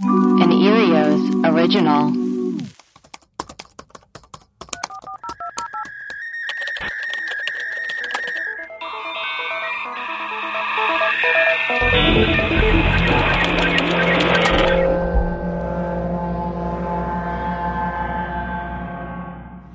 An Earios original.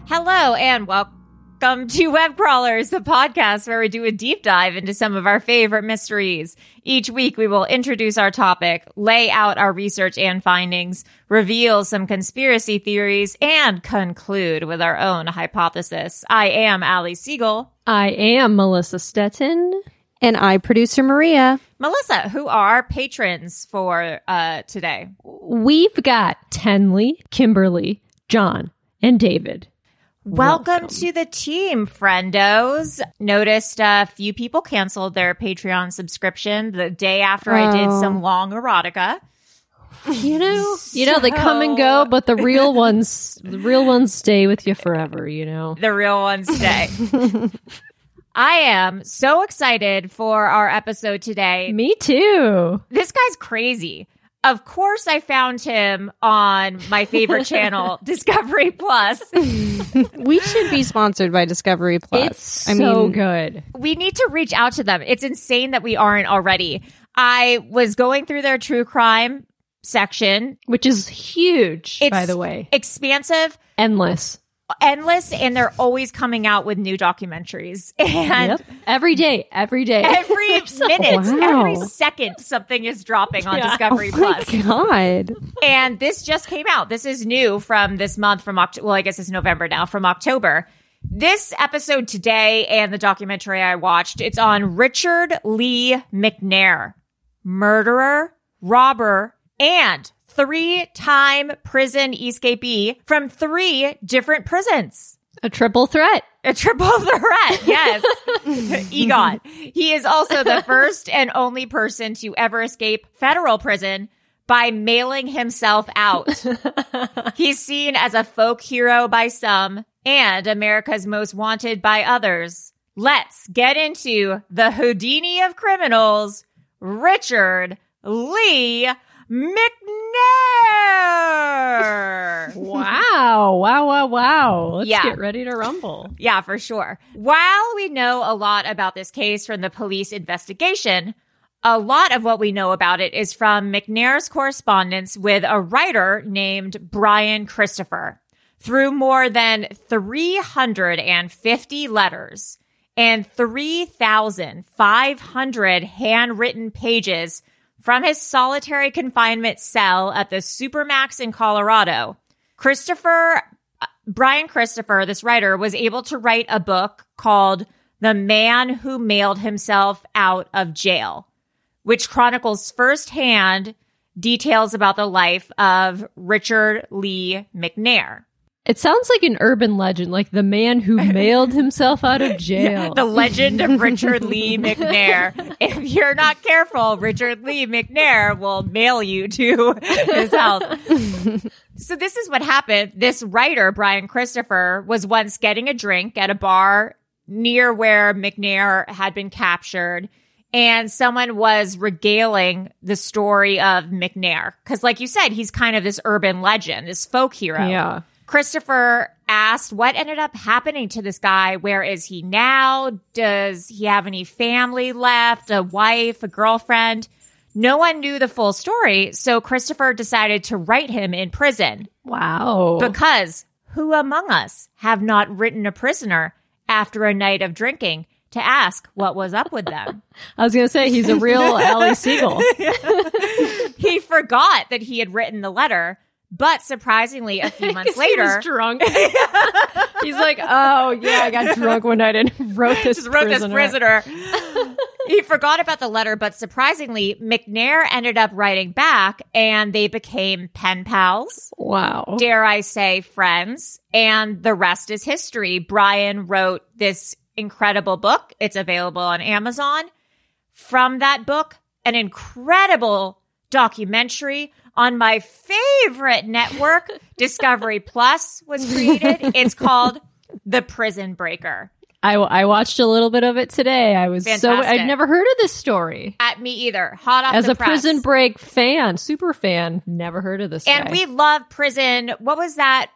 Hello and welcome to Web Crawlers, the podcast where we do a deep dive into some of our favorite mysteries. Each week we will introduce our topic, lay out our research and findings, reveal some conspiracy theories, and conclude with our own hypothesis. I am Ali Siegel. I am Melissa Stetten. And I, producer Maria. Melissa, who are patrons for uh, today? We've got Tenley, Kimberly, John, and David. Welcome, to the team, friendos. Noticed a few people canceled their Patreon subscription the day after I did Oh. some long erotica. You know, you know they come and go, but the real ones, the real ones stay with you forever. You know. The real ones stay. I am so excited for our episode today. Me too. This guy's crazy. Of course, I found him on my favorite channel, Discovery Plus. We should be sponsored by Discovery Plus. It's I so mean, good. we need to reach out to them. It's insane that we aren't already. I was going through their true crime section. Which is huge, It's by the way. expansive, Endless. Endless, and they're always coming out with new documentaries. And Yep. Every day. Every day. every minute, Wow. every second, something is dropping on Yeah. Discovery oh my Plus. God. And this just came out. This is new from this month from October. Well, I guess it's November now from October. This episode today and the documentary I watched, it's on Richard Lee McNair, murderer, robber, and three time prison escapee from three different prisons. A triple threat. A triple threat, yes. Egon. He is also the first and only person to ever escape federal prison by mailing himself out. He's seen as a folk hero by some and America's most wanted by others. Let's get into the Houdini of criminals, Richard Lee McNair. Wow. Wow. Wow. Wow. Let's Yeah. get ready to rumble. Yeah, for sure. While we know a lot about this case from the police investigation, a lot of what we know about it is from McNair's correspondence with a writer named Brian Christopher. Through more than 350 letters and 3,500 handwritten pages from his solitary confinement cell at the Supermax in Colorado, Christopher uh, Brian Christopher, this writer, was able to write a book called The Man Who Mailed Himself Out of Jail, which chronicles firsthand details about the life of Richard Lee McNair. It sounds like an urban legend, like the man who mailed himself out of jail. The legend of Richard Lee McNair. If you're not careful, Richard Lee McNair will mail you to his house. so this is what happened. This writer, Brian Christopher, was once getting a drink at a bar near where McNair had been captured. And someone was regaling the story of McNair. Cause like you said, he's kind of this urban legend, this folk hero. yeah. Christopher asked what ended up happening to this guy. Where is he now? Does he have any family left? A wife, a girlfriend? No one knew the full story. So Christopher decided to write him in prison Wow. because who among us have not written a prisoner after a night of drinking to ask what was up with them? I was going to say he's a real Ali Siegel. he forgot that he had written the letter, but surprisingly, a few months He later, was drunk. he's like, oh yeah, I got drunk one night and wrote this. just wrote this prisoner. he forgot about the letter, but surprisingly, McNair ended up writing back and they became pen pals. Wow. Dare I say friends? And the rest is history. Brian wrote this incredible book. It's available on Amazon. From that book, an incredible documentary on my favorite network, Discovery Plus, was created. It's called The Prison Breaker. I, I watched a little bit of it today. I was so I'd never heard of this story. At me either. Hot off As the a press. Prison Break fan, super fan, never heard of this. And guy. we love prison. What was that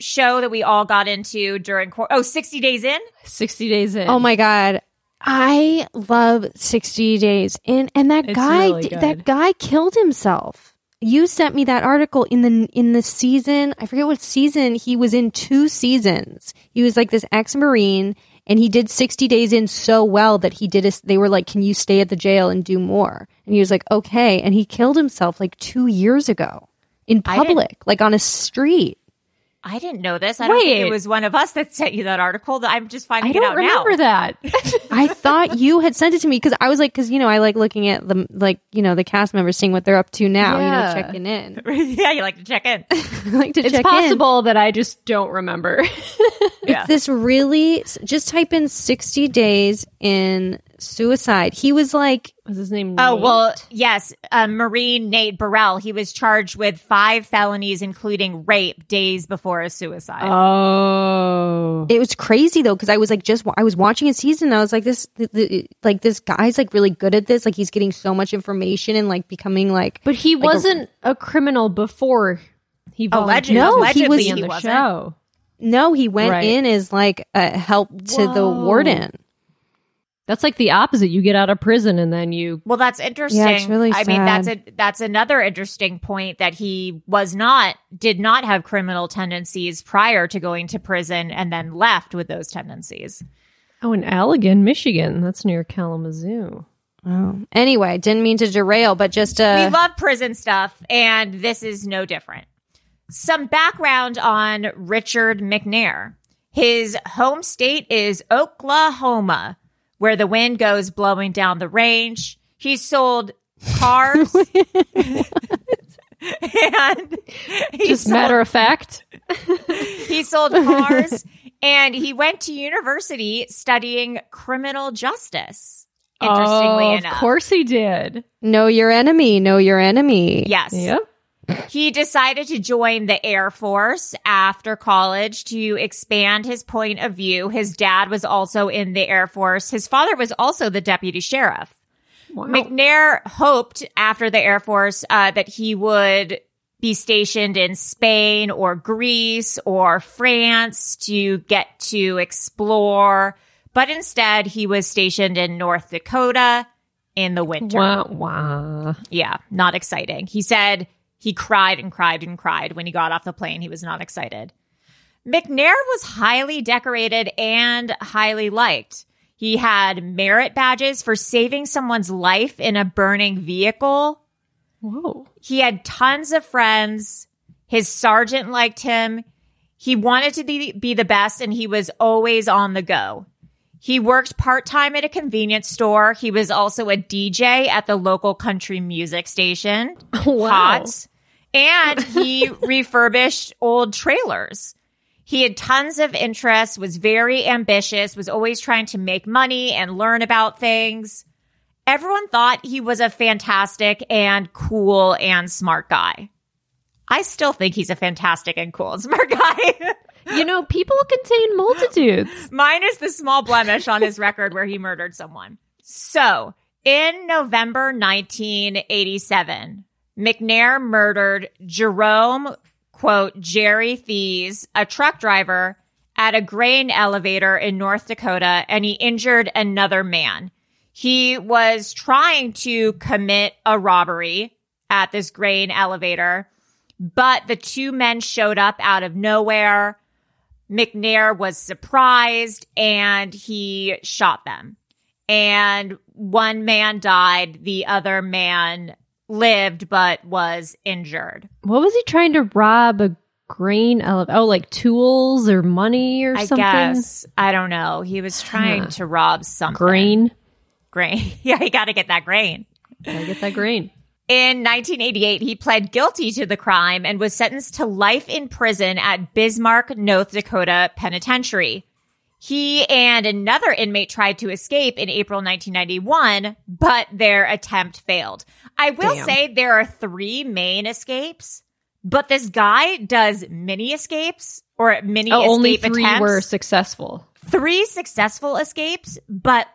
show that we all got into during court? Oh, 60 Days In? sixty days in. Oh my god. I love 60 days. And and that It's guy really that guy killed himself. You sent me that article in the in the season. I forget what season he was in two seasons. He was like this ex-marine and he did 60 days in so well that he did a, they were like can you stay at the jail and do more? And he was like okay and he killed himself like 2 years ago in public like on a street. I didn't know this. I don't think it was one of us that sent you that article. That I'm just finding I it don't remember now. that. I thought you had sent it to me because I was like, because you know, I like looking at the like you know the cast members, seeing what they're up to now. Yeah. You know, checking in. yeah, you like to check in. Like to it's check possible that I just don't remember. Yeah. in. This really just type in sixty days in suicide. He was like, Was his name? Oh, Nate? well, yes. Uh, Marine Nate Burrell, he was charged with five felonies, including rape, days before his suicide. Oh. it was crazy though because I was like, just I was watching a season. And I was like, this, the, the, like this guy's like really good at this. Like he's getting so much information and like becoming like. But he like wasn't a, criminal before he Alleged- volunteered No, he allegedly was- he, on the wasn't. show. no, he went Right. in as like a help to the warden. That's like the opposite. You get out of prison and then you. Well, that's interesting. Yeah, it's really I mean, that's a that's another interesting point that he was not did not have criminal tendencies prior to going to prison and then left with those tendencies. Oh, in Allegan, Michigan. That's near Kalamazoo. Oh. Anyway, didn't mean to derail, but just uh, we love prison stuff, and this is no different. Some background on Richard McNair. His home state is Oklahoma, where the wind goes blowing down the range. He sold cars. and he Just sold, matter of fact. he sold cars and he went to university studying criminal justice. Interestingly oh, enough. Of course he did. know your enemy, know your enemy. Yes. Yep. He decided to join the Air Force after college to expand his point of view. His dad was also in the Air Force. His father was also the deputy sheriff. McNair hoped after the Air Force uh, that he would be stationed in Spain or Greece or France to get to explore, but instead he was stationed in North Dakota in the winter. Wah, wah. Yeah, not exciting. He said he cried and cried and cried when he got off the plane. He was not excited. McNair was highly decorated and highly liked. He had merit badges for saving someone's life in a burning vehicle. Whoa. He had tons of friends. His sergeant liked him. He wanted to be, be the best and he was always on the go. He worked part time at a convenience store. He was also a DJ at the local country music station. Wow. Hot. And he refurbished old trailers. He had tons of interests, was very ambitious, was always trying to make money and learn about things. Everyone thought he was a fantastic and cool and smart guy. I still think he's a fantastic and cool and smart guy. You know, people contain multitudes. minus the small blemish on his record where he murdered someone. So, in November 1987, McNair murdered Jerome, quote, Jerry Thies, a truck driver, at a grain elevator in North Dakota, and he injured another man. He was trying to commit a robbery at this grain elevator, but the two men showed up out of nowhere. McNair was surprised and he shot them. And one man died, the other man lived but was injured. What was he trying to rob a grain elevator? Oh, like tools or money or something? I something? guess. I don't know. He was trying Huh. to rob something. Grain. Grain. Yeah, you got to get that grain. Gotta get that grain. In 1988, he pled guilty to the crime and was sentenced to life in prison at Bismarck, North Dakota Penitentiary. He and another inmate tried to escape in April 1991, but their attempt failed. I will Damn. say there are three main escapes, but this guy does mini escapes or mini Oh, escape only three attempts. were successful. three successful escapes, but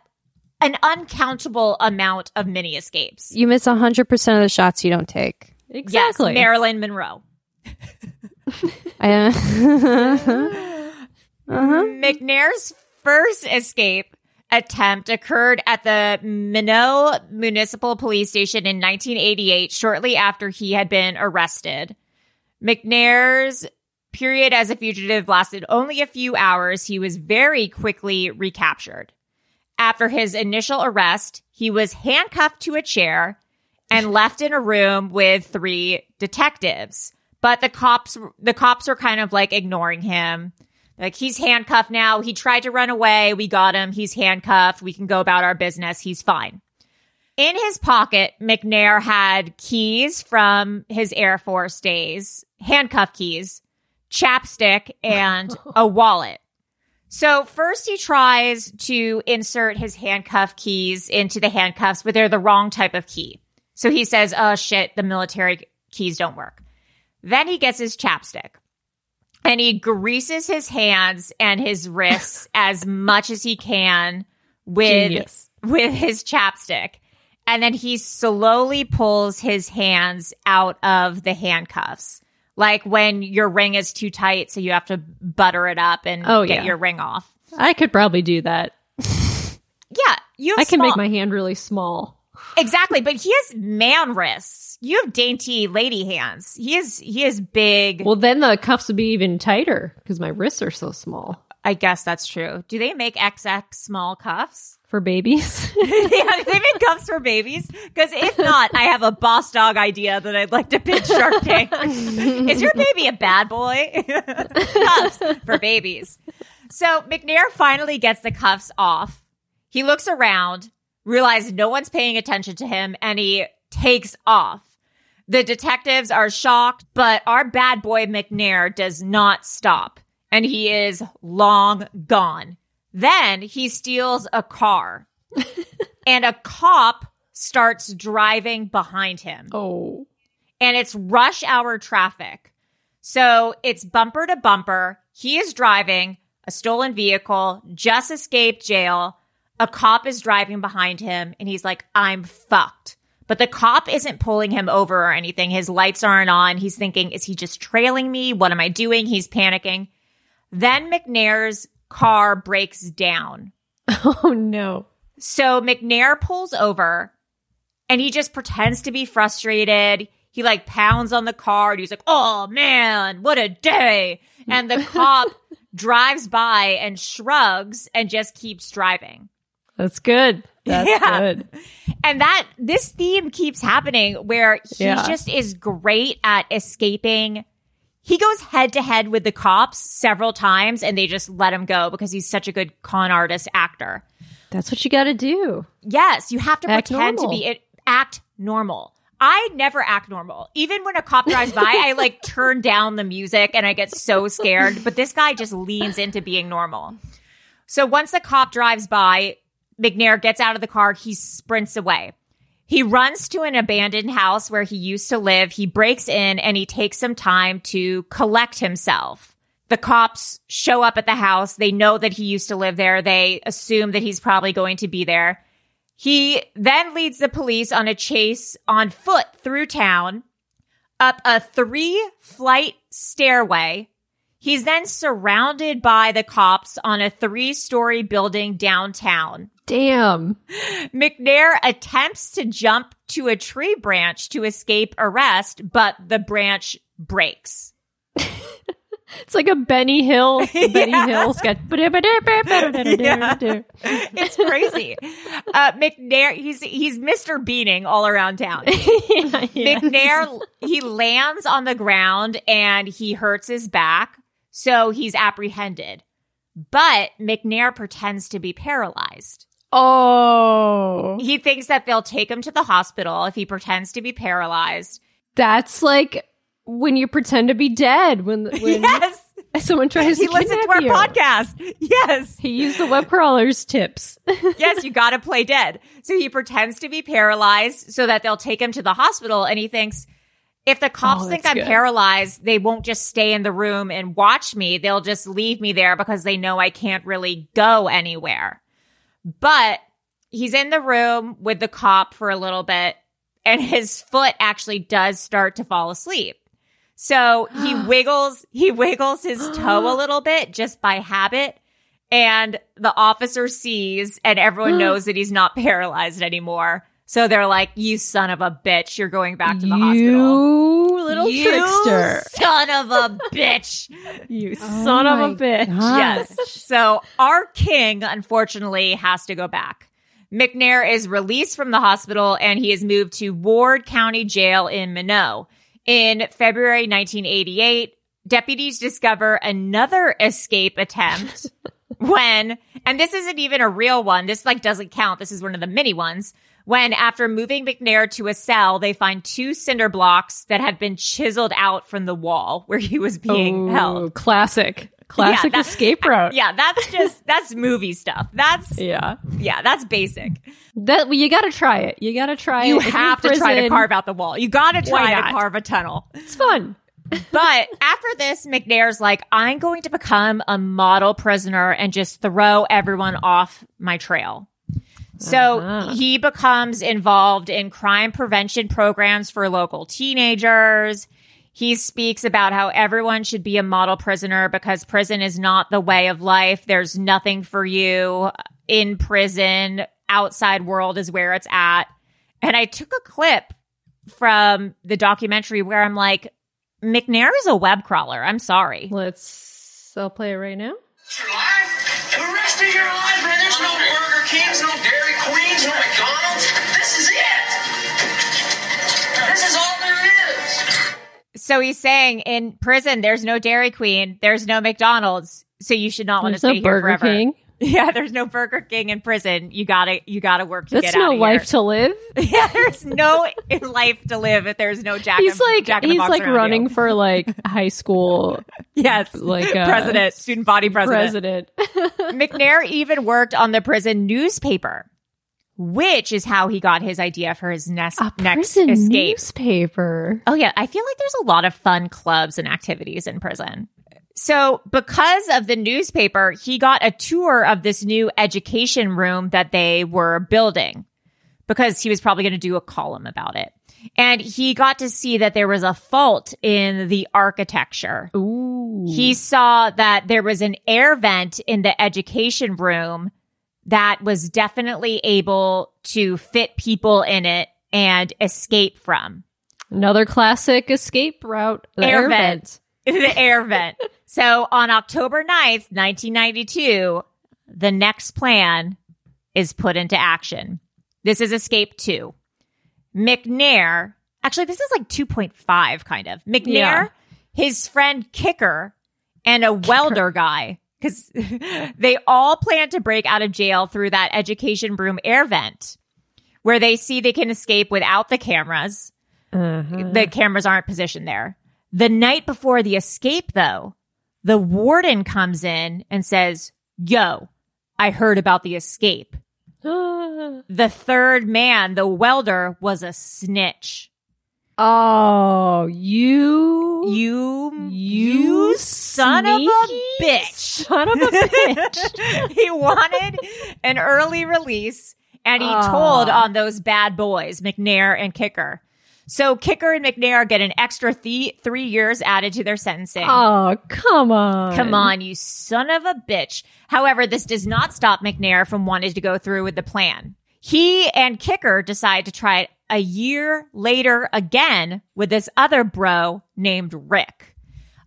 an uncountable amount of mini escapes. You miss 100% of the shots you don't take. Exactly. Yes, Marilyn Monroe. I, uh, uh-huh. McNair's first escape attempt occurred at the Minot Municipal Police Station in 1988, shortly after he had been arrested. McNair's period as a fugitive lasted only a few hours. He was very quickly recaptured. After his initial arrest, he was handcuffed to a chair and left in a room with three detectives. But the cops, the cops were kind of like ignoring him. Like he's handcuffed now. He tried to run away. We got him. He's handcuffed. We can go about our business. He's fine. In his pocket, McNair had keys from his Air Force days, handcuff keys, chapstick, and a wallet. So first he tries to insert his handcuff keys into the handcuffs, but they're the wrong type of key. So he says, oh shit, the military keys don't work. Then he gets his chapstick and he greases his hands and his wrists as much as he can with Genius. with his chapstick. And then he slowly pulls his hands out of the handcuffs. Like when your ring is too tight, so you have to butter it up and Oh, get yeah. your ring off. I could probably do that. Yeah, you I can small- make my hand really small. exactly, but he has man wrists. You have dainty lady hands. He is he is big. Well, then the cuffs would be even tighter because my wrists are so small I guess that's true. Do they make XX small cuffs? for babies. yeah, do they make cuffs for babies? Because if not, I have a boss dog idea that I'd like to pitch Shark Tank. Is your baby a bad boy? cuffs for babies. So McNair finally gets the cuffs off. He looks around, realizes no one's paying attention to him, and he takes off. The detectives are shocked, but our bad boy McNair does not stop, and he is long gone. Then he steals a car, and a cop starts driving behind him oh, and it's rush hour traffic. So it's bumper to bumper. He is driving a stolen vehicle, just escaped jail. A cop is driving behind him and he's like, I'm fucked. But the cop isn't pulling him over or anything. His lights aren't on. He's thinking, is he just trailing me? What am I doing? He's panicking. Then McNair's car breaks down. oh no. So McNair pulls over and he just pretends to be frustrated. He like pounds on the car and he's like, Oh man, what a day. And the cop drives by and shrugs and just keeps driving. That's good. That's Yeah. good. And that this theme keeps happening where he Yeah. just is great at escaping. He goes head to head with the cops several times and they just let him go because he's such a good con artist actor. That's what you got to do. Yes, you have to Act pretend normal. to be it, act normal. I never act normal. Even when a cop drives by, I like turn down the music and I get so scared. But this guy just leans into being normal. So once the cop drives by, McNair gets out of the car. He sprints away. He runs to an abandoned house where he used to live. He breaks in and he takes some time to collect himself. The cops show up at the house. They know that he used to live there. They assume that he's probably going to be there. He then leads the police on a chase on foot through town, up a three flight stairway. He's then surrounded by the cops on a three story building downtown. Damn. McNair attempts to jump to a tree branch to escape arrest, but the branch breaks. It's like a Benny Hill, Benny Yeah. Hill sketch. It's crazy. uh, McNair, he's he's Mr. Beaning all around town. McNair, he lands on the ground and he hurts his back, so he's apprehended. But McNair pretends to be paralyzed. Oh, He thinks that they'll take him to the hospital if he pretends to be paralyzed. that's like when you pretend to be dead. When when Yes, someone tries he to listens to our you. podcast. Yes. He used the web crawler's tips. yes, you got to play dead. So he pretends to be paralyzed so that they'll take him to the hospital. And he thinks, if the cops Oh, think I'm good. paralyzed, they won't just stay in the room and watch me. They'll just leave me there because they know I can't really go anywhere. But he's in the room with the cop for a little bit and his foot actually does start to fall asleep. So he wiggles, he wiggles his toe a little bit just by habit. And the officer sees and everyone knows that he's not paralyzed anymore. So they're like, you son of a bitch, you're going back to the hospital. You little You trickster. son of a bitch. You oh son of a bitch. Yes. So our king, unfortunately, has to go back. McNair is released from the hospital and he is moved to Ward County Jail in Minot. In February 1988, deputies discover another escape attempt when, and this isn't even a real one. This like doesn't count. This is one of the mini ones. When after moving McNair to a cell, they find two cinder blocks that had been chiseled out from the wall where he was being held. Classic. Classic that- escape route. Yeah, that's just that's movie stuff. That's Yeah. yeah, that's basic. That well, you got to try it. You got to try it. You you're have to try to carve out the wall. You got to try to carve a tunnel. It's fun. But after this, McNair's like, I'm going to become a model prisoner and just throw everyone off my trail. So Uh-huh. he becomes involved in crime prevention programs for local teenagers. He speaks about how everyone should be a model prisoner because prison is not the way of life. There's nothing for you in prison. Outside world is where it's at. And I took a clip from the documentary where I'm like, McNair is a web crawler. I'm sorry. Let's. I'll play it right now. your life. The rest of your life, man. There's no Burger Kings, no Dairy Queens, no McDonald's. This is it. This is all there is. So he's saying in prison, there's no Dairy Queen, there's no McDonald's, so you should not want to There's stay no here Burger forever. King. Yeah, there's no Burger King in prison. You gotta, you gotta work to That's get no out of life to live. yeah, there's no life to live if there's no Jack. He's like Jack he's like running you. for like high school yes, like, uh, president, student body president. president. McNair even worked on the prison newspaper, which is how he got his idea for his next A next escape. newspaper. Oh yeah, I feel like there's a lot of fun clubs and activities in prison. So, because of the newspaper, he got a tour of this new education room that they were building because he was probably going to do a column about it. And he got to see that there was a fault in the architecture. Ooh. He saw that there was an air vent in the education room that was definitely able to fit people in it and escape from. Another classic escape route. The Air air, vent. vent. the air vent. So on October 9th, 1992, the next plan is put into action. This is Escape 2. McNair, actually, this is like 2.5 kind of. McNair, Yeah. his friend Kicker, and a welder guy. Because they all plan to break out of jail through that education broom air vent where they see they can escape without the cameras. Mm-hmm. The cameras aren't positioned there. The night before the escape, though, the warden comes in and says, Yo, I heard about the escape. the third man, the welder, was a snitch. Oh, you, You, you, son of a bitch. son of a bitch. he wanted an early release and he told on those bad boys, McNair and Kicker. So Kicker and McNair get an extra th- three years added to their sentencing. oh, come on, Come on, you son of a bitch. However, this does not stop McNair from wanting to go through with the plan. He and Kicker decide to try it a year later again with this other bro named Rick.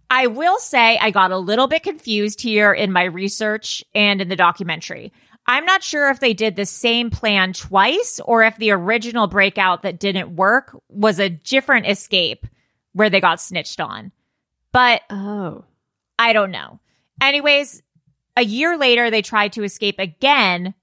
I will say I got a little bit confused here in my research and in the documentary. I'm not sure if they did the same plan twice or if the original breakout that didn't work was a different escape where they got snitched on. But Oh, I don't know. Anyways, a year later, they tried to escape again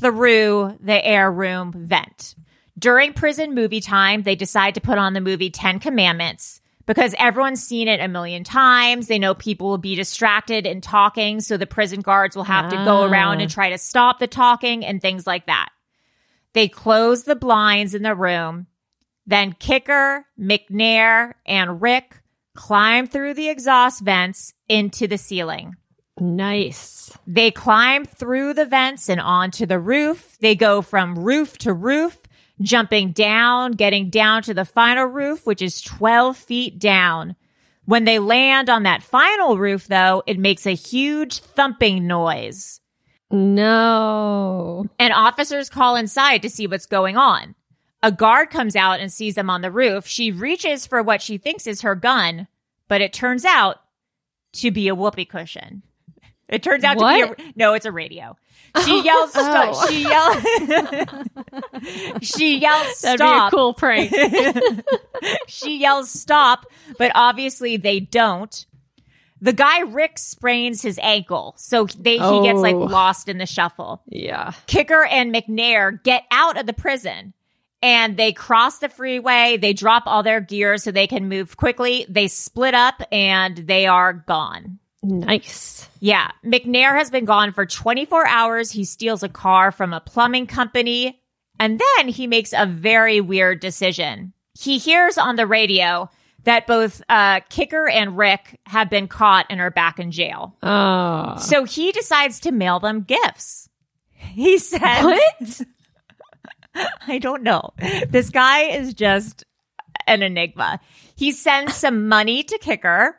through the air room vent. During prison movie time, they decide to put on the movie 10 Commandments because everyone's seen it a million times. They know people will be distracted and talking, so the prison guards will have to go Ah. around and try to stop the talking and things like that. They close the blinds in the room. Then Kicker, McNair, and Rick climb through the exhaust vents into the ceiling. nice. They climb through the vents and onto the roof. They go from roof to roof, jumping down, getting down to the final roof, which is 12 feet down. When they land on that final roof, though, it makes a huge thumping noise. No. And officers call inside to see what's going on. A guard comes out and sees them on the roof. She reaches for what she thinks is her gun, but it turns out to be a whoopee cushion. It turns out to be a no, it's a radio. She oh. yells, Oh. she yells, she yells, That'd stop. be a cool prank. she yells, stop, but obviously they don't. The guy Rick sprains his ankle, so they, he gets like Oh. lost in the shuffle. yeah. Kicker and McNair get out of the prison and they cross the freeway. They drop all their gear so they can move quickly. They split up and they are gone. Nice. Yeah. McNair has been gone for 24 hours. He steals a car from a plumbing company and then he makes a very weird decision. He hears on the radio that both uh, Kicker and Rick have been caught and are back in jail. Oh. So he decides to mail them gifts. He says, What? I don't know. This guy is just an enigma. He sends some money to Kicker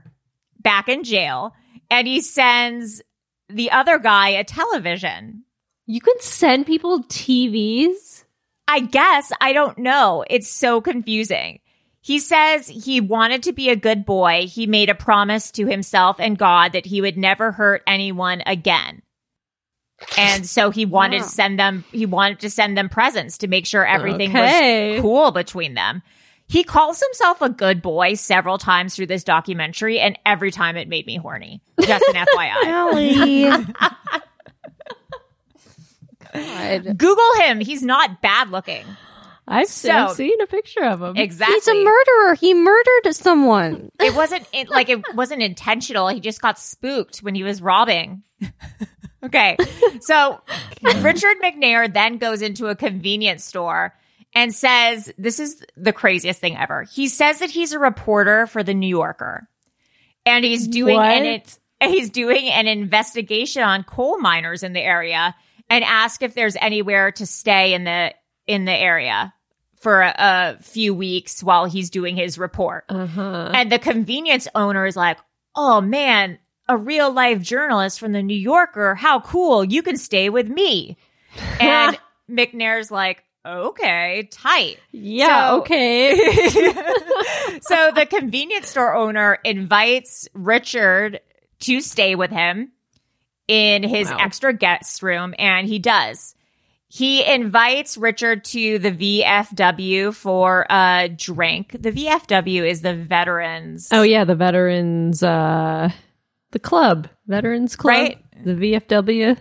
back in jail, and he sends the other guy a television. You can send people TVs? I guess. I don't know. It's so confusing. He says he wanted to be a good boy. He made a promise to himself and God that he would never hurt anyone again. And so he wanted Wow. to send them, he wanted to send them presents to make sure everything Okay. was cool between them. He calls himself a good boy several times through this documentary, and every time it made me horny. Just an FYI. Allie. God. Google him. He's not bad looking. I've, So- I've seen a picture of him. Exactly. He's a murderer. He murdered someone. it wasn't it, like it wasn't intentional. He just got spooked when he was robbing. okay. So Richard McNair then goes into a convenience store and says, this is the craziest thing ever. He says that he's a reporter for the New Yorker and he's doing an What? he's doing an investigation on coal miners in the area and ask if there's anywhere to stay in the in the area for a, a few weeks while he's doing his report. Uh-huh. And the convenience owner is like, oh man, a real life journalist from the New Yorker. How cool. You can stay with me. And McNair's like, okay, tight. Yeah, So- okay. so the convenience store owner invites Richard to stay with him in his Wow. extra guest room, and he does. He invites Richard to the VFW for a drink. The VFW is the Veterans. Oh yeah, the veterans, uh, the club, veterans club, Right. The VFW.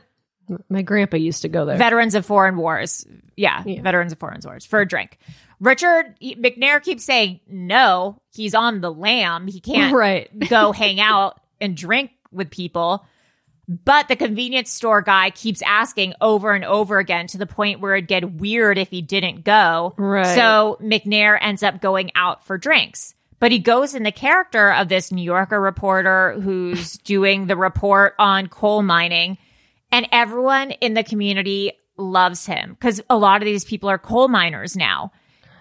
My grandpa used to go there. Veterans of Foreign Wars. Yeah, Yeah. Veterans of Foreign Wars for a drink. Richard McNair keeps saying no. He's on the lam. He can't Right. go hang out and drink with people. But the convenience store guy keeps asking over and over again to the point where it'd get weird if he didn't go. Right. So McNair ends up going out for drinks. But he goes in the character of this New Yorker reporter who's doing the report on coal mining. And everyone in the community loves him because a lot of these people are coal miners now.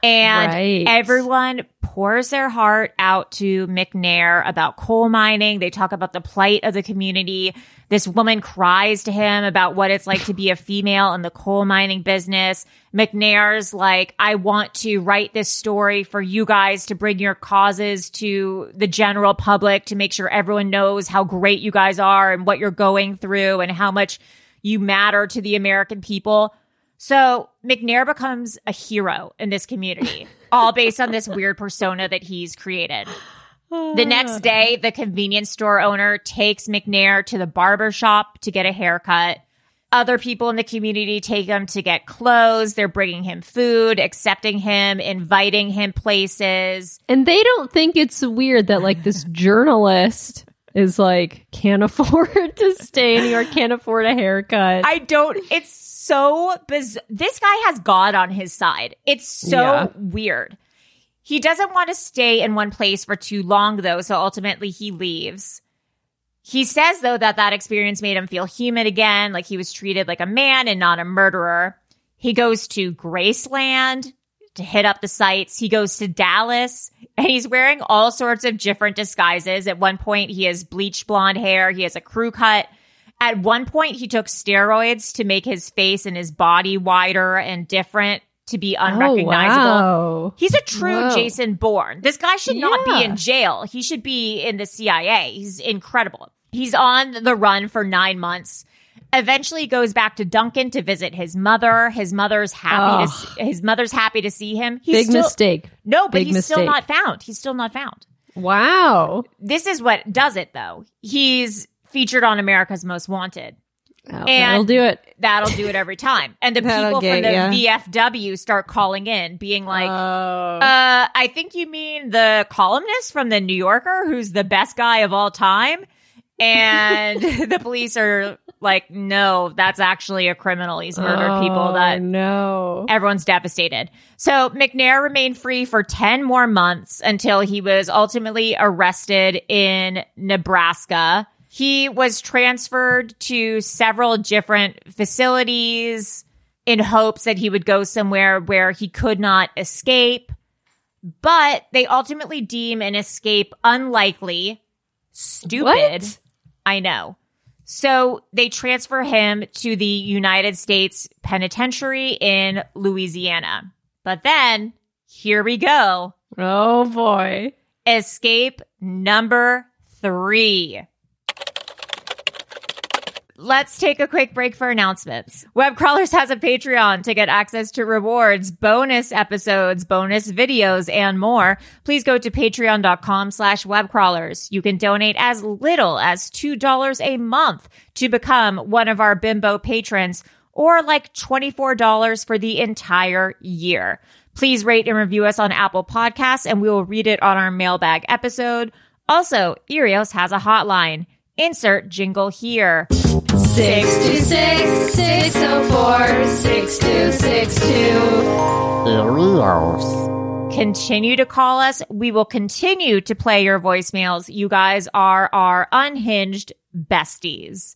And Right. everyone pours their heart out to McNair about coal mining. They talk about the plight of the community. This woman cries to him about what it's like to be a female in the coal mining business. McNair's like, I want to write this story for you guys to bring your causes to the general public to make sure everyone knows how great you guys are and what you're going through and how much you matter to the American people. So McNair becomes a hero in this community, all based on this weird persona that he's created. The next day, the convenience store owner takes McNair to the barber shop to get a haircut. Other people in the community take him to get clothes. They're bringing him food, accepting him, inviting him places. And they don't think it's weird that like this journalist is like can't afford to stay in New York, can't afford a haircut. I don't, it's so bizarre. This guy has God on his side. It's so Yeah. weird. He doesn't want to stay in one place for too long, though, so ultimately he leaves. He says, though, that that experience made him feel human again, like he was treated like a man and not a murderer. He goes to Graceland to hit up the sites. He goes to Dallas and he's wearing all sorts of different disguises. At one point, he has bleached blonde hair, he has a crew cut. At one point, he took steroids to make his face and his body wider and different to be oh, unrecognizable. Oh, wow. He's a true Whoa. Jason Bourne. This guy should not be in jail. He should be in the CIA. He's incredible. He's on the run for nine months. Eventually goes back to Duncan to visit his mother. His mother's happy to his mother's happy to see him. He's Big still, mistake. No, but Big he's still not found. He's still not found. Wow. This is what does it though. He's featured on America's Most Wanted. Oh, And- that'll do it. That'll do it every time. And the people from the ya. VFW start calling in, being like, Oh. uh, I think you mean the columnist from the New Yorker who's the best guy of all time. And the police are like, no, that's actually a criminal. He's murdered people Oh, that no. everyone's devastated. So McNair remained free for 10 more months until he was ultimately arrested in Nebraska. He was transferred to several different facilities in hopes that he would go somewhere where he could not escape. But they ultimately deem an escape unlikely. Stupid. What? I know. So they transfer him to the United States Penitentiary in Louisiana. But then, here we go. Oh boy. Escape number three. Let's take a quick break for announcements. Web Crawlers has a Patreon to get access to rewards, bonus episodes, bonus videos, and more. Please go to patreon.com slash webcrawlers. You can donate as little as $2 a month to become one of our bimbo patrons or like $24 for the entire year. Please rate and review us on Apple Podcasts and we will read it on our mailbag episode. Also, Earios has a hotline. Insert jingle here. 626 604 6262. Continue to call us. We will continue to play your voicemails. You guys are our unhinged besties.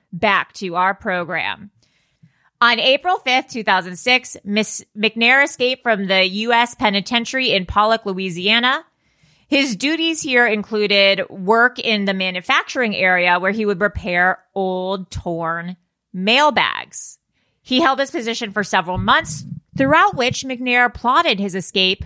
back to our program. On April 5th, 2006, Miss McNair escaped from the U.S. penitentiary in Pollock, Louisiana. His duties here included work in the manufacturing area where he would repair old, torn mail bags. He held this position for several months, throughout which McNair plotted his escape,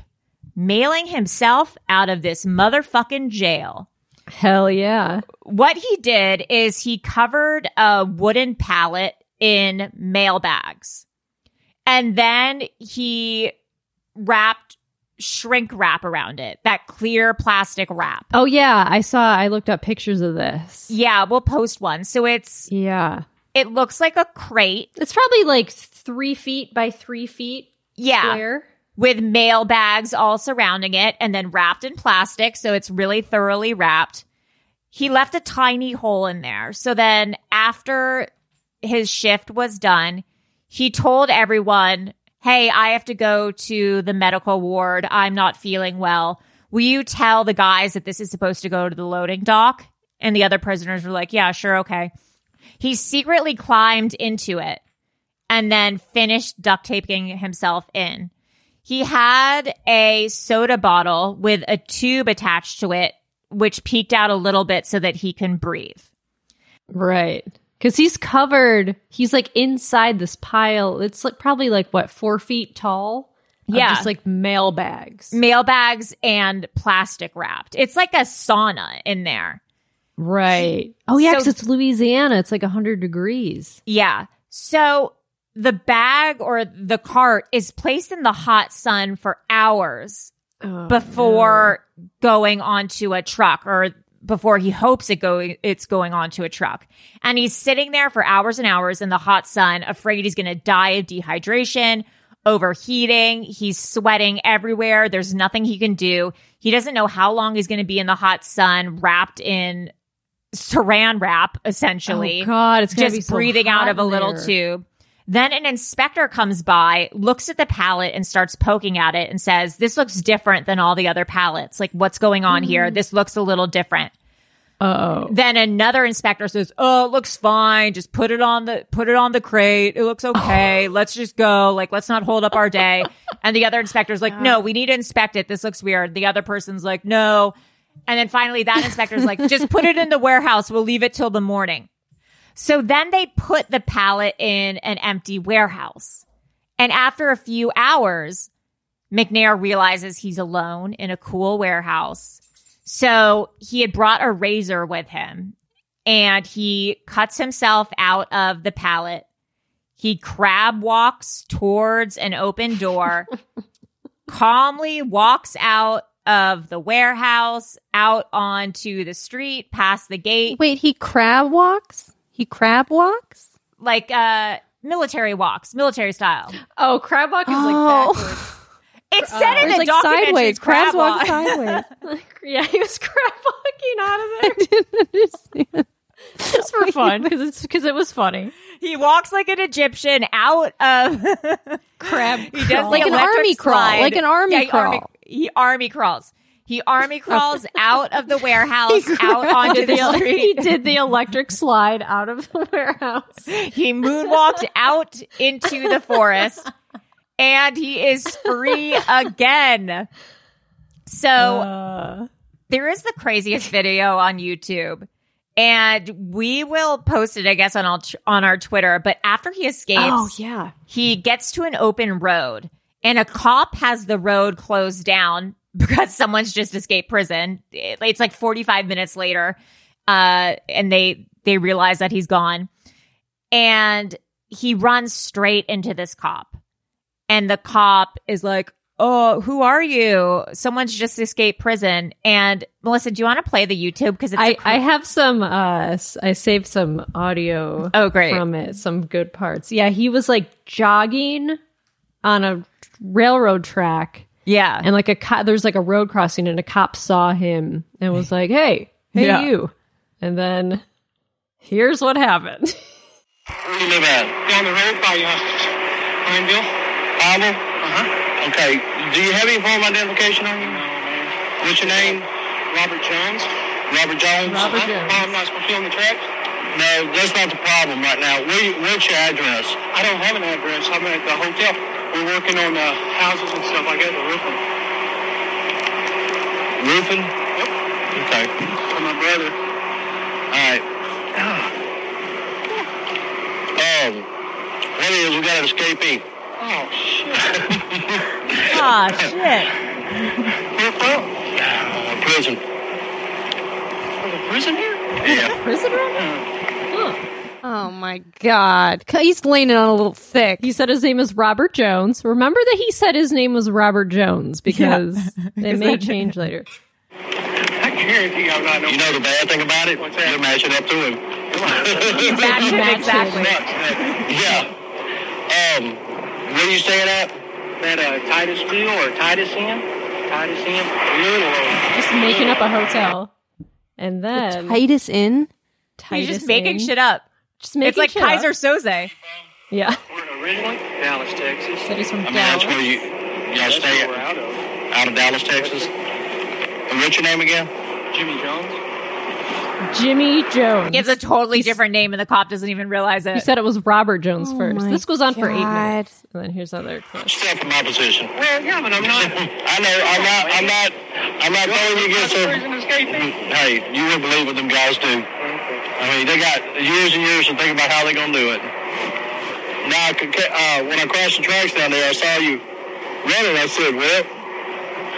mailing himself out of this motherfucking jail. Hell yeah. What he did is he covered a wooden pallet in mail bags. And then he wrapped shrink wrap around it, that clear plastic wrap. Oh yeah, I saw I looked up pictures of this. Yeah, we'll post one. So it's Yeah. it looks like a crate. It's probably like three feet by three feet Yeah. square. With mail bags all surrounding it and then wrapped in plastic. So it's really thoroughly wrapped. He left a tiny hole in there. So then after his shift was done, he told everyone, Hey, I have to go to the medical ward. I'm not feeling well. Will you tell the guys that this is supposed to go to the loading dock? And the other prisoners were like, Yeah, sure. Okay. He secretly climbed into it and then finished duct taping himself in. He had a soda bottle with a tube attached to it, which peeked out a little bit so that he can breathe. Right. Cause he's covered, he's like inside this pile. It's like probably like what, four feet tall? Yeah. Just like mail bags. Mail bags and plastic wrapped. It's like a sauna in there. Right. Oh yeah, So- because it's Louisiana. It's like 100 degrees. Yeah. So the bag or the cart is placed in the hot sun for hours Oh, before going onto a truck or before he hopes it going it's going onto a truck. And he's sitting there for hours and hours in the hot sun, afraid he's going to die of dehydration, overheating, he's sweating everywhere. There's nothing he can do. He doesn't know how long he's going to be in the hot sun wrapped in saran wrap essentially Oh, God, it's just be so breathing out of a little there. tube. Then an inspector comes by, looks at the pallet and starts poking at it and says, This looks different than all the other pallets. Like, what's going on here? Mm. This looks a little different. Oh. Then another inspector says, "Oh, it looks fine. Just put it on the put it on the crate. It looks oh. okay. let's just go. Like let's not hold up our day." and the other inspector's like, "No, we need to inspect it. This looks weird." The other person's like, "No." And then finally that inspector's like, "Just put it in the warehouse. We'll leave it till the morning." So then they put the pallet in an empty warehouse. And after a few hours, McNair realizes he's alone in a cool warehouse. So he had brought a razor with him and he cuts himself out of the pallet. He crab walks towards an open door, calmly walks out of the warehouse, out onto the street, past the gate, Wait, he crab walks? He crab walks? like uh military walks, military style. Oh, crab walk is Oh. like backwards. It said in the like documentary sideways. it's crab Crabs walk walk. sideways. Like, yeah, he was crab walking out of there I didn't understand. just for fun because it's because it was funny. He walks like an Egyptian out of Crab He does crawl. Like an electric army crawl, like an army Yeah, he army, he army crawls. He army crawls out of the warehouse, out onto the street. he did the electric slide out of the warehouse. He moonwalked out into the forest, and he is free again. So Uh, there is the craziest video on YouTube. And we will post it, I guess, on our, on our Twitter. But after he escapes, oh yeah, he gets to an open road and a cop has the road closed down because someone's just escaped prison. It's like 45 minutes later. Uh, and they, they realize that he's gone and he runs straight into this cop and the cop is like, Oh, who are you? Someone's just escaped prison. And Melissa, do you want to play the YouTube? Because I cr- I have some. Uh, I saved some audio. Oh, great. from it. Some good parts. Yeah, he was like jogging on a railroad track, yeah. and like a co- there's like a road crossing, and a cop saw him and was like, "Hey, hey, Yeah. you!" And then here's what happened. Where do you live at? Down the road by uh, Pineville. Pineville? Uh-huh. Okay. Do you have any form of identification on you? No, man. What's your name? Robert Jones. Robert Jones? Robert Uh-huh. Jones. Oh, I'm not supposed to be on the tracks? No, that's not the problem right now. Where you, what's your address? I don't have an address. I'm at the hotel. We're working on uh, houses and stuff like that. The roofing. Roofing? Yep. Okay. For my brother. All right. Um, what it is, we got an escapee. Oh, shit. Ah, shit. Where from? Uh, prison. Oh, prison here? Yeah. Prison Oh my god. He's laying it on a little thick. He said his name is Robert Jones. Remember that he said his name was Robert Jones because it may change later. I guarantee you I'm not. You know the bad thing about it? What's that? You're matching up to him. Match him exactly. yeah. Um, where are you staying at? At uh, Titusville or Titus Inn? Titus Inn? Little. Just making up a hotel, and then Titus Inn? He's just Titus making shit up. Just making It's like shit Keyser up. Soze. Yeah, Where originally? Dallas, Texas. Said he's from I mean, that's where you y'all stay at. out of. Out of Dallas, Texas. And what's your name again? Jimmy Jones. Jimmy Jones. He has a totally different name, and the cop doesn't even realize it. He said it was Robert Jones Oh first. my This goes on for eight God. minutes, and then here's other clips. Step from my position. Well, yeah, but I'm not. I know. I'm not. I'm not. I'm not throwing you against them. Hey, you wouldn't believe what them guys do. I mean, they got years and years to think about how they're gonna do it. Now, I could ca- uh, when I crossed the tracks down there, I saw you running. I said, "Well,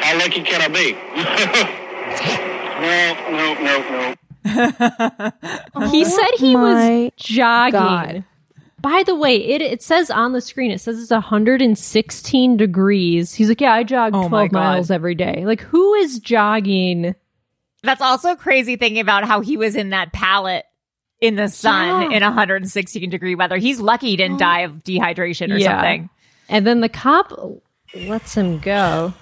how lucky can I be?" no, no, no, no. he said he Oh was jogging. God. By the way, it it says on the screen it says it's 116 degrees. He's like, "Yeah, I jog Oh 12 miles every day." Like, who is jogging? That's also crazy thinking about how he was in that pallet in the sun Yeah. in 116 degree weather. He's lucky he didn't oh. die of dehydration or Yeah. something. And then the cop lets him go.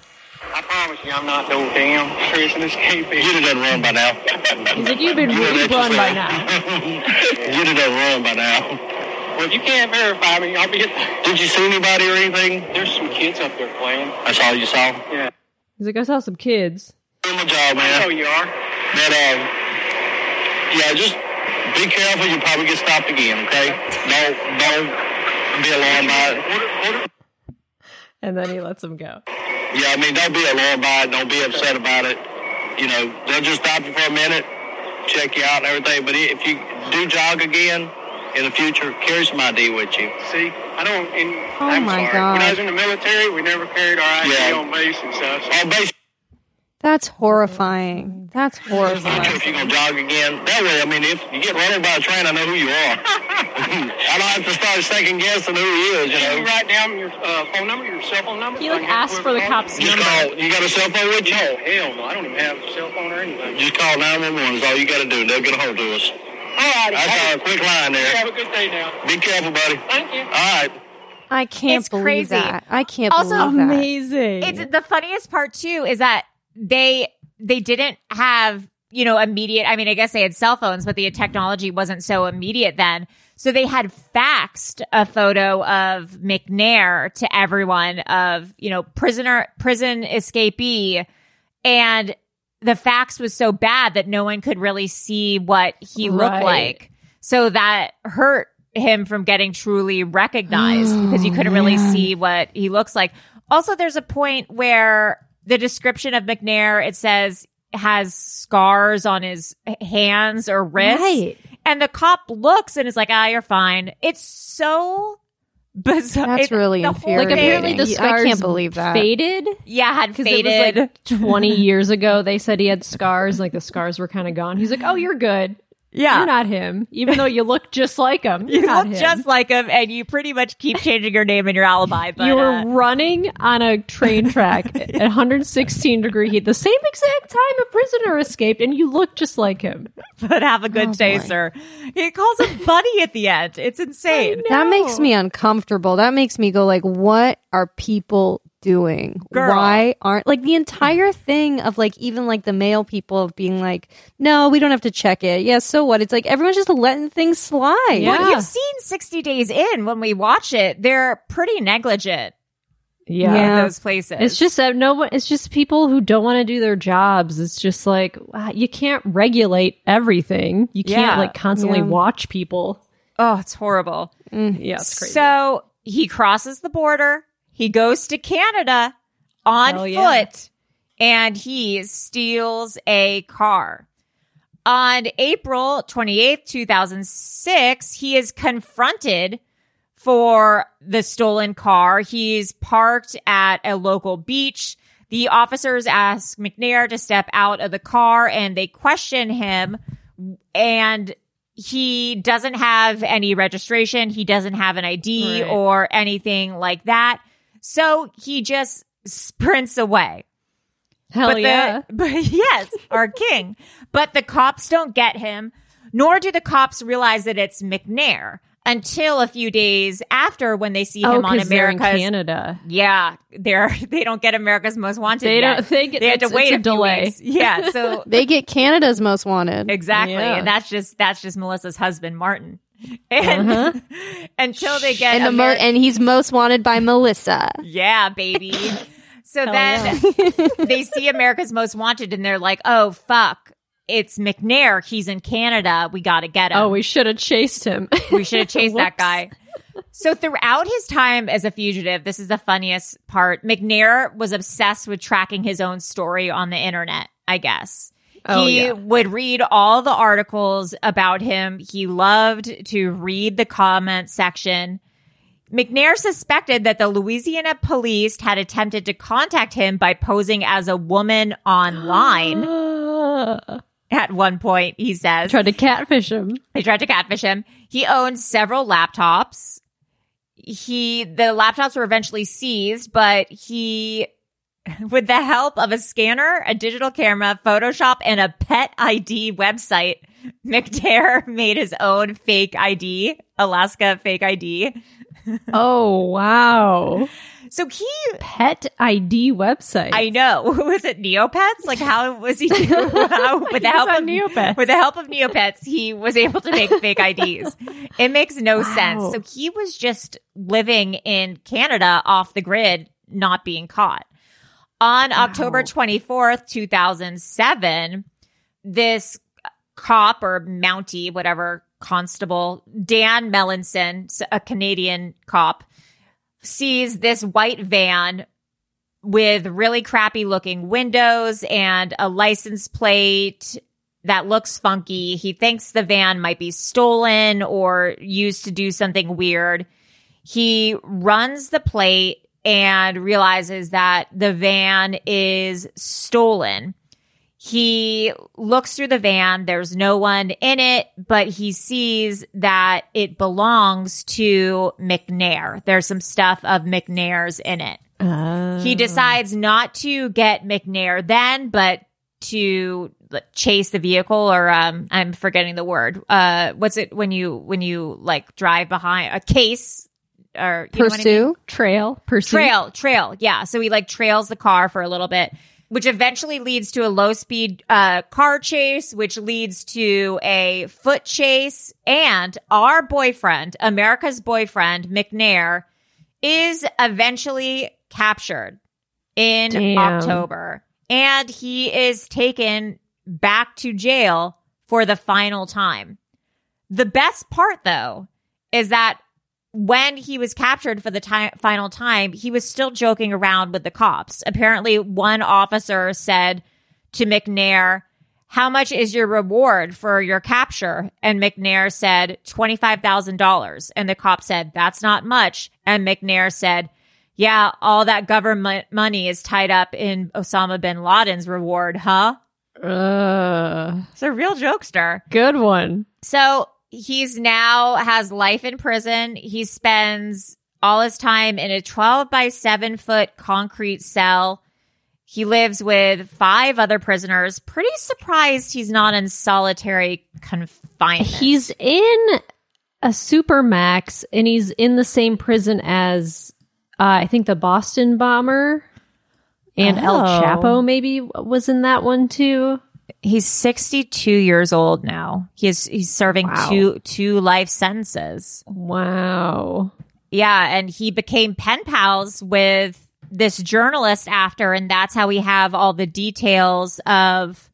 I promise you, I'm not no damn prison escapee. You'd have done run by now. He's like, "You've been You really let run by now." You'd have done run by now. Well, if you can't verify me, I'll be. Did you see anybody or anything? There's some kids up there playing. That's all you saw. Yeah. He's like, "I saw some kids." Doing my job, man. I know you are. But um, yeah, just be careful. You'll probably get stopped again. Okay? Don't don't be alarmed by it. And then he lets him go. Yeah, I mean, don't be alarmed by it. Don't be upset about it. You know, they'll just stop you for a minute, check you out and everything. But if you do jog again in the future, carry some ID with you. See, I don't. In, Oh I'm my sorry. God. When I was in the military, we never carried our ID on base and stuff. On base. That's horrifying. That's I'm not sure horrifying. if you're gonna jog again. That way, I mean, if you get run over by a train, I know who you are. I don't have to start second guessing who he is. You know. you write down your uh, phone number, your cell phone number? He like asked for the cops' Just number. call. You got a cell phone with you? No, hell no. I don't even have a cell phone or anything. Just call 911 is all you got to do. They'll get a hold of us. All right. That's our quick line there. Have a good day now. Be careful, buddy. Thank you. All right. I can't It's believe crazy. that. I can't Also believe that. Amazing. It's the funniest part too is that they they didn't have you know immediate. I mean, I guess they had cell phones, but the technology wasn't so immediate then. So they had faxed a photo of McNair to everyone of you know prisoner prison escapee, and the fax was so bad that no one could really see what he looked Right. like. So that hurt him from getting truly recognized because you couldn't really oh, see what he looks like. Also, there's a point where the description of McNair, it says has scars on his hands or wrists. Right. And the cop looks and is like, ah, you're fine. It's so bizarre. That's It- really the infuriating. like apparently the Yeah, I scars can't believe that. faded Yeah, had faded. it was like 20 years ago. They said he had scars, like the scars were kind of gone. He's like, "Oh, you're good. Yeah. You're not him, even though you look just like him. You're you look him. just like him, and you pretty much keep changing your name and your alibi. But you were uh, running on a train track at 116 degree heat, the same exact time a prisoner escaped, and you look just like him. but have a good Oh, day, boy. sir. He calls him buddy at the end. It's insane. That makes me uncomfortable. That makes me go like, what are people doing? Girl. Why aren't like the entire thing of like even like the mail people of being like, no, we don't have to check it. Yeah, so what? It's like everyone's just letting things slide. Well, you've seen 60 Days In when we watch it. They're pretty negligent Yeah. Yeah. in those places. It's just that no one. It's just people who don't want to do their jobs. It's just like wow, you can't regulate everything. You can't Yeah. like constantly Yeah. watch people. oh, it's horrible. Mm. Yeah, it's crazy. So he crosses the border. He goes to Canada on Hell yeah. foot and he steals a car. On April 28th, 2006, he is confronted for the stolen car. He's parked at a local beach. The officers ask McNair to step out of the car and they question him and he doesn't have any registration. He doesn't have an ID Right. or anything like that. So he just sprints away. Hell but yeah. The, but yes, our king. But the cops don't get him, nor do the cops realize that it's McNair until a few days after when they see oh, him on 'cause they're in America's. Canada. Yeah, they're they don't get America's Most Wanted. They yet. don't- they get- had to wait it's a a, few delay. weeks. Yeah, so They get Canada's most wanted. exactly, Yeah. and that's just that's just Melissa's husband, Martin. And uh-huh. until they get And, the mo- and he's most wanted by Melissa. yeah, baby. So Hell then they see America's Most Wanted, and they're like, "Oh fuck, it's McNair. He's in Canada. We got to get him. Oh, we should have chased him. we should have chased that guy." So throughout his time as a fugitive, this is the funniest part. McNair was obsessed with tracking his own story on the internet. I guess. Oh, he yeah. would read all the articles about him. He loved to read the comment section. McNair suspected that the Louisiana police had attempted to contact him by posing as a woman online at one point, he says. Tried to catfish him. They tried to catfish him. He owned several laptops. He the laptops were eventually seized, but he with the help of a scanner, a digital camera, Photoshop, and a pet ID website, McNair made his own fake ID, Alaska fake ID. Oh wow! So he Pet ID website. I know. Was it Neopets? Like how was he how, with the help of Neopets. With the help of Neopets, he was able to make fake IDs. It makes no sense. So he was just living in Canada off the grid, not being caught. On October 24th, 2007, this cop or Mountie, whatever constable, Dan Mellinson, a Canadian cop, sees this white van with really crappy looking windows and a license plate that looks funky. He thinks the van might be stolen or used to do something weird. He runs the plate and realizes that the van is stolen. He looks through the van. There's no one in it, but he sees that it belongs to McNair. There's some stuff of McNair's in it. He decides not to get McNair then, but to chase the vehicle or um I'm forgetting the word. Uh what's it when you when you like drive behind a case or what I mean? Pursue. Trail. Pursue. Trail, trail. Yeah. So he like trails the car for a little bit, which eventually leads to a low speed uh, car chase, which leads to a foot chase. And our boyfriend, America's boyfriend, McNair, is eventually captured in Damn. October. And he is taken back to jail for the final time. The best part, though, is that when he was captured for the ti- final time, he was still joking around with the cops. Apparently, one officer said to McNair, How much is your reward for your capture? And McNair said, $25,000. And the cop said, That's not much. And McNair said, Yeah, all that government money is tied up in Osama bin Laden's reward, huh? Uh, It's a real jokester. good one. So he's now has life in prison. He spends all his time in a 12 by 7 foot concrete cell. He lives with five other prisoners. Pretty surprised he's not in solitary confinement. He's in a supermax and he's in the same prison as uh, I think the Boston bomber and El Oh. Chapo maybe was in that one too. He's 62 years old now. He's he's serving Wow. two two life sentences. Wow. Yeah, and he became pen pals with this journalist after, and that's how we have all the details of.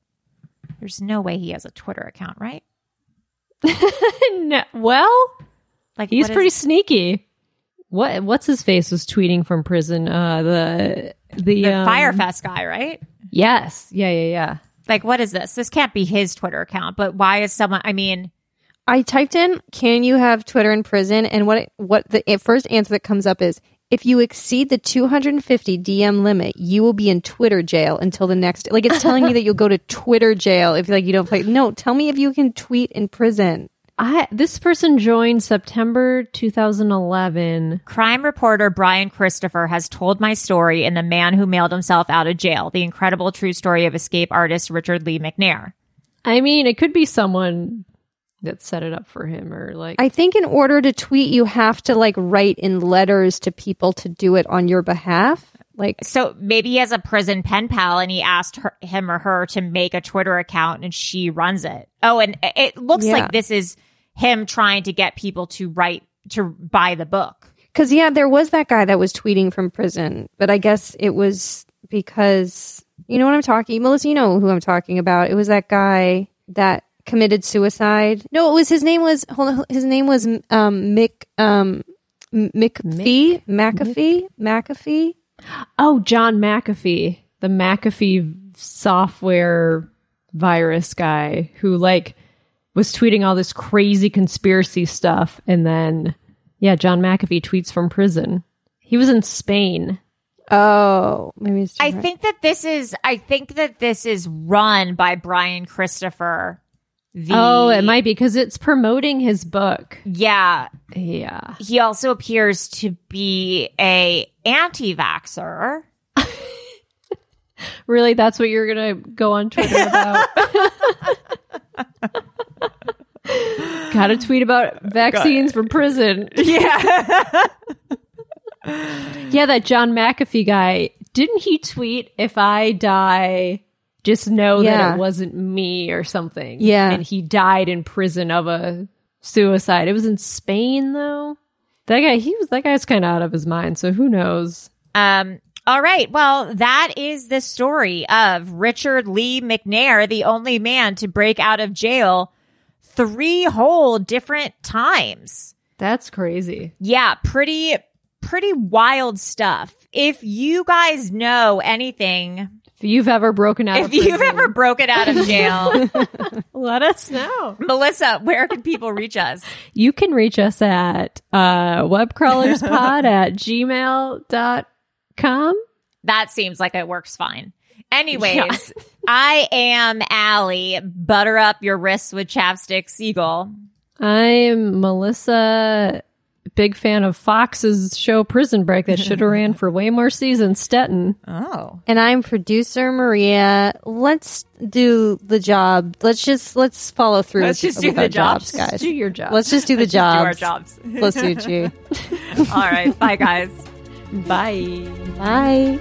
There's no way he has a Twitter account, right? No- well, Like he's what is- pretty sneaky. What what's his face was tweeting from prison? Uh the the, the um, Fyre Fest guy, right? Yes. Yeah, yeah, yeah. Like, what is this? This can't be his Twitter account, but why is someone? I mean, I typed in, "Can you have Twitter in prison?" And what what the first answer that comes up is, "If you exceed the 250 DM limit, you will be in Twitter jail until the next." Like it's telling you that you'll go to Twitter jail if like you don't play. No, tell me if you can tweet in prison. I this person joined September 2011. crime reporter Brian Christopher has told my story in The Man Who Mailed Himself Out of Jail, the incredible true story of escape artist Richard Lee McNair. I mean, it could be someone that set it up for him or like I think in order to tweet, you have to like write in letters to people to do it on your behalf. Like So maybe he has a prison pen pal and he asked her, him or her to make a Twitter account and she runs it. Oh, and it looks Yeah. like this is him trying to get people to write, to buy the book. Because yeah, there was that guy that was tweeting from prison, but I guess it was because you know what I'm talking. Melissa, you know who I'm talking about. It was that guy that committed suicide. No, it was his name was hold on, his name was um Mick um M- McPhee McAfee McAfee. Oh, John McAfee, the McAfee software virus guy who like was tweeting all this crazy conspiracy stuff and then yeah, John McAfee tweets from prison. He was in Spain. Oh, maybe it's I think that this is, I think that this is run by Brian Christopher. The, oh, it might be because it's promoting his book. Yeah. Yeah. He also appears to be a anti-vaxxer. Really, that's what you're gonna go on Twitter about? Got a tweet about vaccines from prison. Yeah. Yeah, that John McAfee guy. Didn't he tweet, if I die, just know that it wasn't me or something? Yeah. And he died in prison of a suicide. It was in Spain, though. That guy, he was, that guy's kind of out of his mind, so who knows? Um, all right. Well, that is the story of Richard Lee McNair, the only man to break out of jail three whole different times. That's crazy. Yeah, pretty, pretty wild stuff. If you guys know anything, If you've ever broken out if of you've ever broken out of jail, let us know. Melissa, where can people reach us? You can reach us at uh, webcrawlerspod at gmail.com. That seems like it works fine. Anyways, I am Allie. Butter up your wrists with chapstick, Seagull. I'm Melissa. Big fan of Fox's show Prison Break that should have ran for way more seasons. Stetten. Oh. And I'm producer Maria. Let's do the job. Let's just let's follow through. Let's with, just do with the our jobs. jobs, guys. Do your job. Let's just do the Let's just do our jobs. jobs. Let's do you. All right. Bye, guys. Bye. Bye.